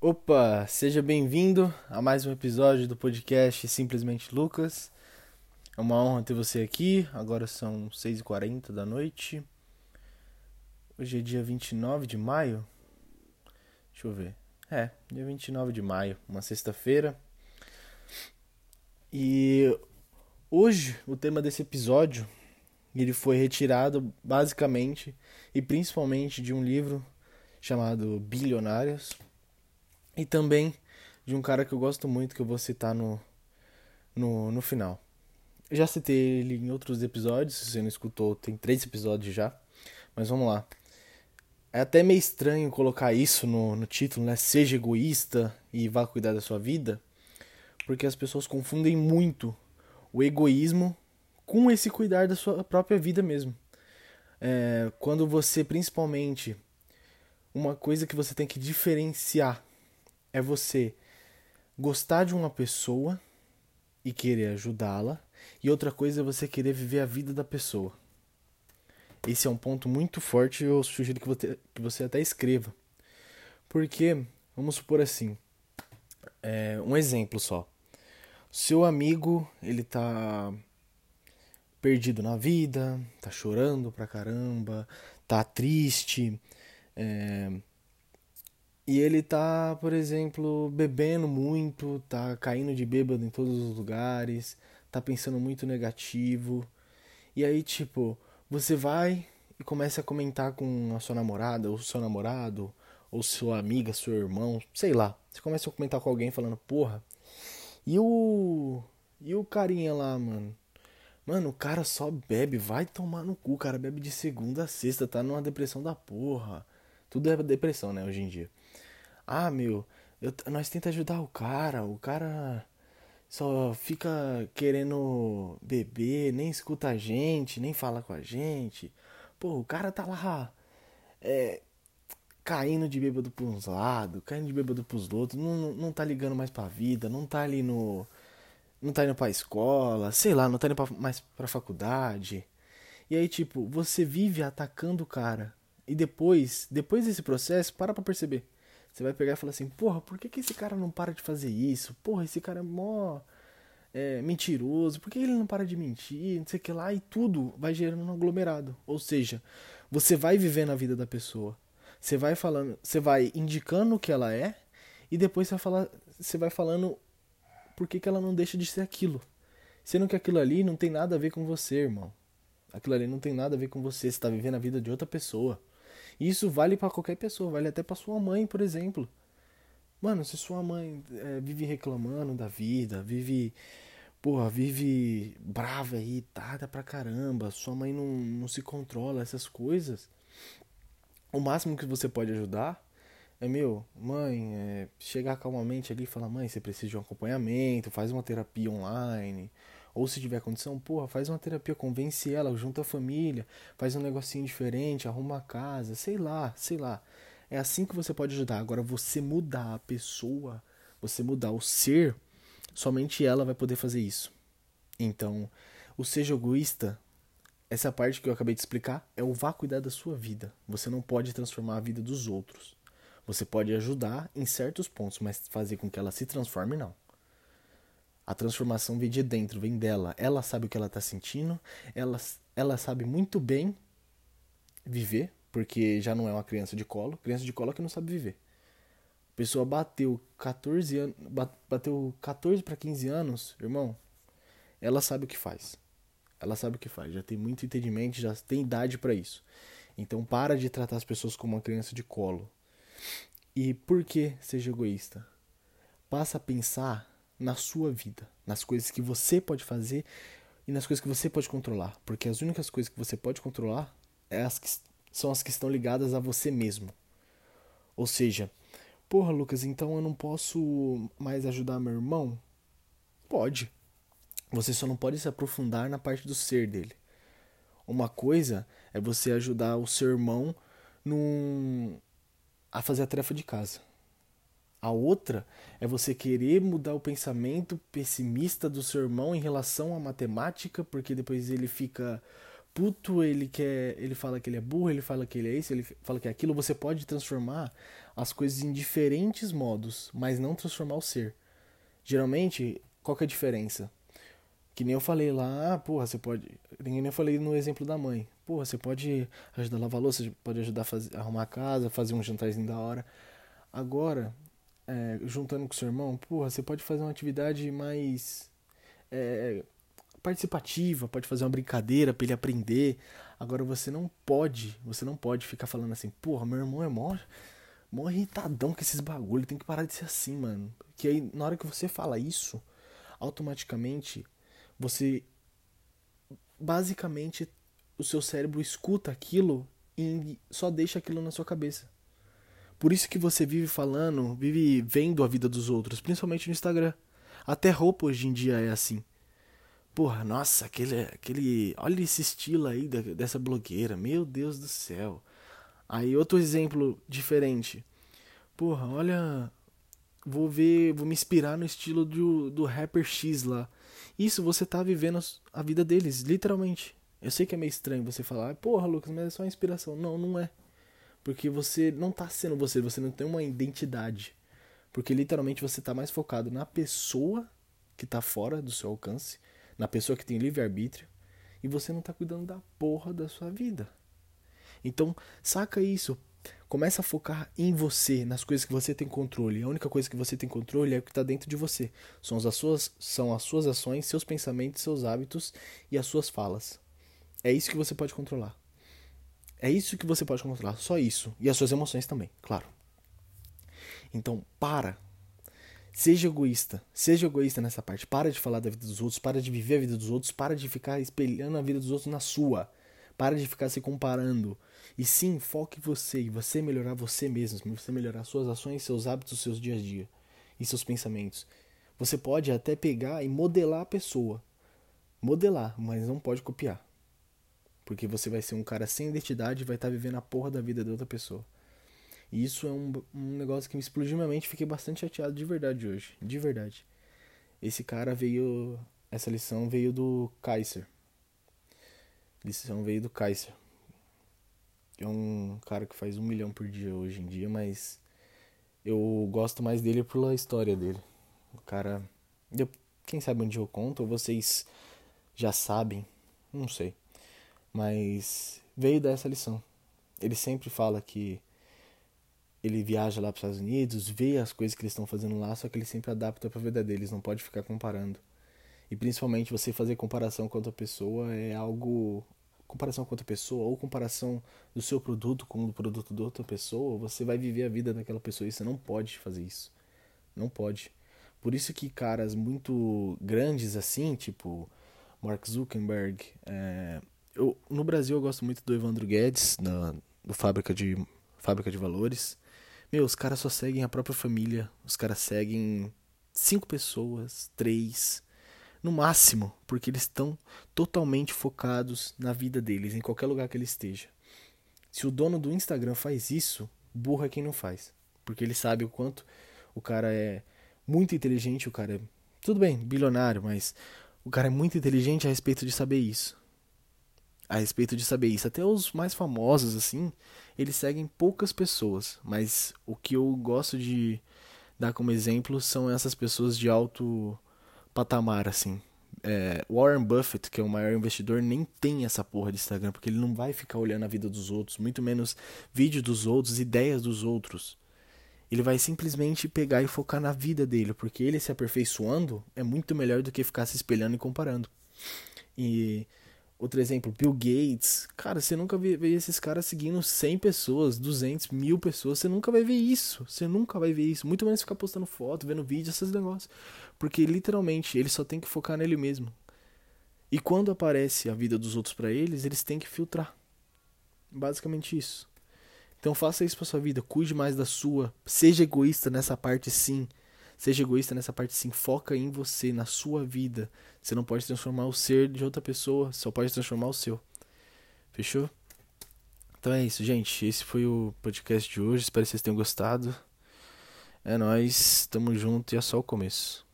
Opa, seja bem-vindo a mais um episódio do podcast Simplesmente Lucas. É uma honra ter você aqui. Agora são 6h40 da noite. Hoje é dia 29 de maio. Deixa eu ver. É, dia 29 de maio, uma sexta-feira. E hoje o tema desse episódio ele foi retirado basicamente e principalmente de um livro chamado Bilionários e também de um cara que eu gosto muito que eu vou citar no, no, no final. Já citei ele em outros episódios, se você não escutou, tem três episódios já, mas vamos lá. É até meio estranho colocar isso no, no título, né? Seja egoísta e vá cuidar da sua vida, porque as pessoas confundem muito o egoísmo com esse cuidar da sua própria vida mesmo. É, quando você, principalmente, uma coisa que você tem que diferenciar é você gostar de uma pessoa e querer ajudá-la, e outra coisa é você querer viver a vida da pessoa. Esse é um ponto muito forte, eu sugiro que você, que você até escreva. Porque, vamos supor assim, é, um exemplo só. Seu amigo, ele tá perdido na vida, tá chorando pra caramba, tá triste, é, e ele tá, por exemplo, bebendo muito, tá caindo de bêbado em todos os lugares, tá pensando muito negativo. E aí, tipo, você vai e começa a comentar com a sua namorada, ou seu namorado, ou sua amiga, seu irmão, sei lá. Você começa a comentar com alguém falando, porra, e o. E o carinha lá, mano? Mano, o cara só bebe, vai tomar no cu, o cara bebe de segunda a sexta, tá numa depressão da porra. Tudo é depressão, né, hoje em dia. Ah, meu, eu, nós tenta ajudar o cara, o cara só fica querendo beber, nem escuta a gente, nem fala com a gente. Pô, o cara tá lá é, caindo de bêbado pra uns lados, caindo de bêbado pros outros, não, não, não tá ligando mais pra vida, não tá ali no. Não tá indo pra escola, sei lá, não tá indo pra, mais pra faculdade. E aí, tipo, você vive atacando o cara. E depois, depois desse processo, para pra perceber. Você vai pegar e falar assim, porra, por que, que esse cara não para de fazer isso? Porra, esse cara é mó é, mentiroso, por que ele não para de mentir? Não sei o que lá, e tudo vai gerando um aglomerado. Ou seja, você vai vivendo a vida da pessoa. Você vai falando, você vai indicando o que ela é, e depois você vai, falar, você vai falando por que, que ela não deixa de ser aquilo. Sendo que aquilo ali não tem nada a ver com você, irmão. Aquilo ali não tem nada a ver com você. Você está vivendo a vida de outra pessoa. E isso vale para qualquer pessoa, vale até para sua mãe, por exemplo. Mano, se sua mãe é, vive reclamando da vida, vive. Porra, vive brava, irritada pra caramba, sua mãe não, não se controla, essas coisas. O máximo que você pode ajudar é, meu, mãe, é, chegar calmamente ali e falar: mãe, você precisa de um acompanhamento, faz uma terapia online ou se tiver condição, porra, faz uma terapia, convence ela, junta a família, faz um negocinho diferente, arruma a casa, sei lá, sei lá. É assim que você pode ajudar. Agora, você mudar a pessoa, você mudar o ser, somente ela vai poder fazer isso. Então, o seja egoísta, essa parte que eu acabei de explicar, é o vá cuidar da sua vida. Você não pode transformar a vida dos outros. Você pode ajudar em certos pontos, mas fazer com que ela se transforme, não. A transformação vem de dentro, vem dela. Ela sabe o que ela está sentindo, ela, ela sabe muito bem viver, porque já não é uma criança de colo. Criança de colo é que não sabe viver. A pessoa bateu 14 anos, bateu 14 para 15 anos, irmão. Ela sabe o que faz. Ela sabe o que faz, já tem muito entendimento, já tem idade para isso. Então para de tratar as pessoas como uma criança de colo. E por que seja egoísta? Passa a pensar na sua vida, nas coisas que você pode fazer e nas coisas que você pode controlar, porque as únicas coisas que você pode controlar é as que, são as que estão ligadas a você mesmo. Ou seja, porra, Lucas, então eu não posso mais ajudar meu irmão? Pode. Você só não pode se aprofundar na parte do ser dele. Uma coisa é você ajudar o seu irmão num... a fazer a tarefa de casa. A outra é você querer mudar o pensamento pessimista do seu irmão em relação à matemática, porque depois ele fica puto, ele quer, ele fala que ele é burro, ele fala que ele é isso, ele fala que é aquilo. Você pode transformar as coisas em diferentes modos, mas não transformar o ser. Geralmente, qual que é a diferença? Que nem eu falei lá, ah, porra, você pode. Nem eu falei no exemplo da mãe. Porra, você pode ajudar a lavar louça, pode ajudar a fazer, arrumar a casa, fazer um jantarzinho da hora. Agora, é, juntando com seu irmão, porra, você pode fazer uma atividade mais é, participativa, pode fazer uma brincadeira para ele aprender. Agora você não pode, você não pode ficar falando assim, porra, meu irmão é mó, mó irritadão com esses bagulho, tem que parar de ser assim, mano. Que aí, na hora que você fala isso, automaticamente você basicamente o seu cérebro escuta aquilo e só deixa aquilo na sua cabeça. Por isso que você vive falando, vive vendo a vida dos outros, principalmente no Instagram. Até roupa hoje em dia é assim. Porra, nossa, aquele. aquele olha esse estilo aí dessa blogueira. Meu Deus do céu. Aí outro exemplo diferente. Porra, olha. Vou ver. Vou me inspirar no estilo do, do rapper X lá. Isso você tá vivendo a vida deles, literalmente. Eu sei que é meio estranho você falar, porra, Lucas, mas é só inspiração. Não, não é. Porque você não tá sendo você, você não tem uma identidade. Porque literalmente você tá mais focado na pessoa que tá fora do seu alcance na pessoa que tem livre-arbítrio e você não está cuidando da porra da sua vida. Então, saca isso. Começa a focar em você, nas coisas que você tem controle. A única coisa que você tem controle é o que está dentro de você. São as, suas, são as suas ações, seus pensamentos, seus hábitos e as suas falas. É isso que você pode controlar. É isso que você pode controlar, só isso. E as suas emoções também, claro. Então, para Seja egoísta. Seja egoísta nessa parte. Para de falar da vida dos outros. Para de viver a vida dos outros. Para de ficar espelhando a vida dos outros na sua. Para de ficar se comparando. E sim, foque em você. E você melhorar você mesmo. Você melhorar suas ações, seus hábitos, seus dias a dia. E seus pensamentos. Você pode até pegar e modelar a pessoa. Modelar, mas não pode copiar. Porque você vai ser um cara sem identidade e vai estar vivendo a porra da vida de outra pessoa. E isso é um, um negócio que me explodiu minha mente. Fiquei bastante chateado de verdade hoje. De verdade. Esse cara veio. Essa lição veio do Kaiser. Lição veio do Kaiser. É um cara que faz um milhão por dia hoje em dia, mas eu gosto mais dele pela história dele. O cara. Eu, quem sabe dia eu conto, ou vocês já sabem, não sei. Mas veio dessa lição. Ele sempre fala que ele viaja lá para os Estados Unidos, vê as coisas que eles estão fazendo lá, só que ele sempre adapta para a vida deles, não pode ficar comparando. E principalmente você fazer comparação com outra pessoa é algo comparação com outra pessoa ou comparação do seu produto com o produto de outra pessoa, você vai viver a vida daquela pessoa e você não pode fazer isso. Não pode. Por isso que caras muito grandes assim, tipo Mark Zuckerberg, é... eu, no Brasil eu gosto muito do Evandro Guedes, da, do Fábrica de, Fábrica de Valores. Meu, os caras só seguem a própria família. Os caras seguem cinco pessoas, três, no máximo, porque eles estão totalmente focados na vida deles, em qualquer lugar que ele esteja. Se o dono do Instagram faz isso, burra é quem não faz. Porque ele sabe o quanto o cara é muito inteligente, o cara é. Tudo bem, bilionário, mas o cara é muito inteligente a respeito de saber isso a respeito de saber isso. Até os mais famosos, assim, eles seguem poucas pessoas. Mas o que eu gosto de dar como exemplo são essas pessoas de alto patamar, assim. É, Warren Buffett, que é o maior investidor, nem tem essa porra de Instagram, porque ele não vai ficar olhando a vida dos outros, muito menos vídeo dos outros, ideias dos outros. Ele vai simplesmente pegar e focar na vida dele, porque ele se aperfeiçoando é muito melhor do que ficar se espelhando e comparando. E Outro exemplo, Bill Gates. Cara, você nunca vê, vê, esses caras seguindo 100 pessoas, 200, mil pessoas. Você nunca vai ver isso. Você nunca vai ver isso. Muito menos ficar postando foto, vendo vídeo, esses negócios. Porque literalmente ele só tem que focar nele mesmo. E quando aparece a vida dos outros para eles, eles têm que filtrar. Basicamente isso. Então faça isso pra sua vida. Cuide mais da sua. Seja egoísta nessa parte sim. Seja egoísta nessa parte sim, foca em você, na sua vida. Você não pode transformar o ser de outra pessoa, só pode transformar o seu. Fechou? Então é isso, gente. Esse foi o podcast de hoje. Espero que vocês tenham gostado. É nós, tamo junto e é só o começo.